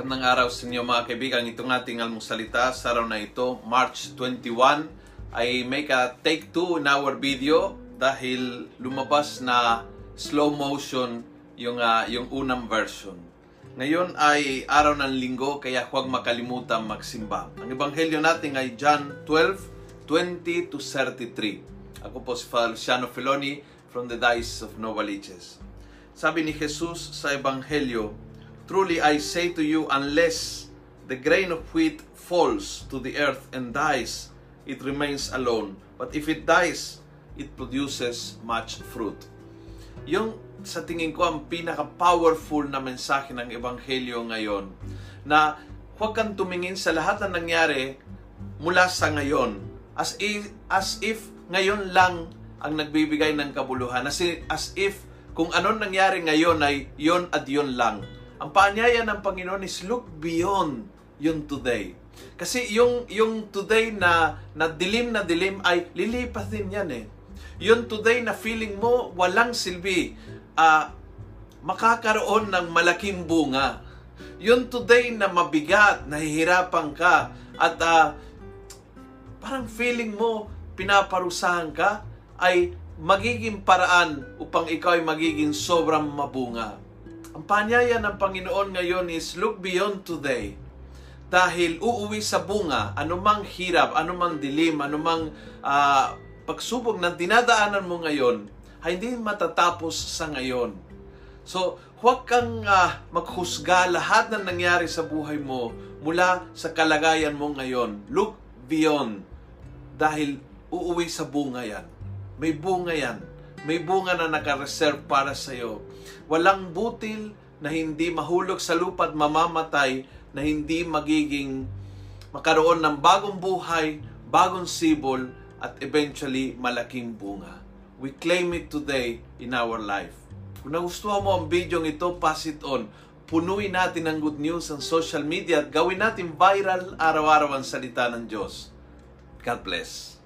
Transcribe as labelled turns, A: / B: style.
A: Magandang araw sa inyo mga kaibigan. Itong ating almusalita sa araw na ito, March 21, I make a take two in our video dahil lumabas na slow motion yung, uh, yung unang version. Ngayon ay araw ng linggo kaya huwag makalimutan magsimba. Ang ebanghelyo natin ay John 12, 20 to 33. Ako po si Father Luciano Feloni from the Diocese of Novaliches. Sabi ni Jesus sa ebanghelyo, Truly I say to you, unless the grain of wheat falls to the earth and dies, it remains alone. But if it dies, it produces much fruit. Yung sa tingin ko ang pinaka-powerful na mensahe ng Ebanghelyo ngayon na huwag kang tumingin sa lahat na nangyari mula sa ngayon as if, as if ngayon lang ang nagbibigay ng kabuluhan. As if, as if kung anong nangyari ngayon ay yon at yon lang ang paanyaya ng Panginoon is look beyond yung today. Kasi yung, yung today na, na dilim na dilim ay lilipas din yan eh. Yung today na feeling mo walang silbi, uh, makakaroon ng malaking bunga. Yung today na mabigat, nahihirapan ka, at uh, parang feeling mo pinaparusahan ka, ay magiging paraan upang ikaw ay magiging sobrang mabunga. Ang panyaya ng Panginoon ngayon is look beyond today. Dahil uuwi sa bunga, anumang hirap, anumang dilim, anumang uh, pagsubok na dinadaanan mo ngayon, ay hindi matatapos sa ngayon. So, huwag kang uh, maghusga lahat ng nangyari sa buhay mo mula sa kalagayan mo ngayon. Look beyond. Dahil uuwi sa bunga yan. May bunga yan. May bunga na nakareserve para sa iyo. Walang butil na hindi mahulog sa lupa at mamamatay na hindi magiging makaroon ng bagong buhay, bagong sibol, at eventually malaking bunga. We claim it today in our life. Kung nagustuhan mo ang video ito, pass it on. Punuin natin ng good news ang social media at gawin natin viral araw-araw ang salita ng Diyos. God bless.